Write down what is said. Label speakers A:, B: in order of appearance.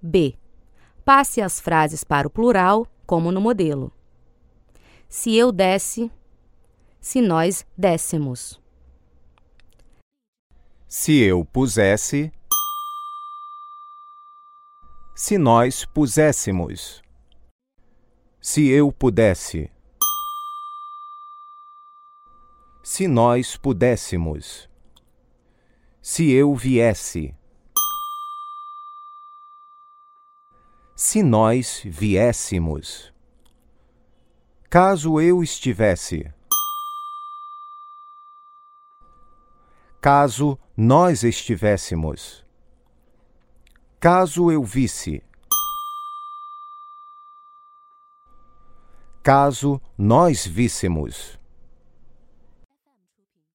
A: B. Passe as frases para o plural, como no modelo. Se eu desse, se nós dessemos.
B: Se eu pusesse, se nós puséssemos. Se eu pudesse. Se nós pudéssemos. Se eu viesse. Se nós viéssemos. Caso eu estivesse. Caso nós estivéssemos. Caso eu visse. Caso nós víssemos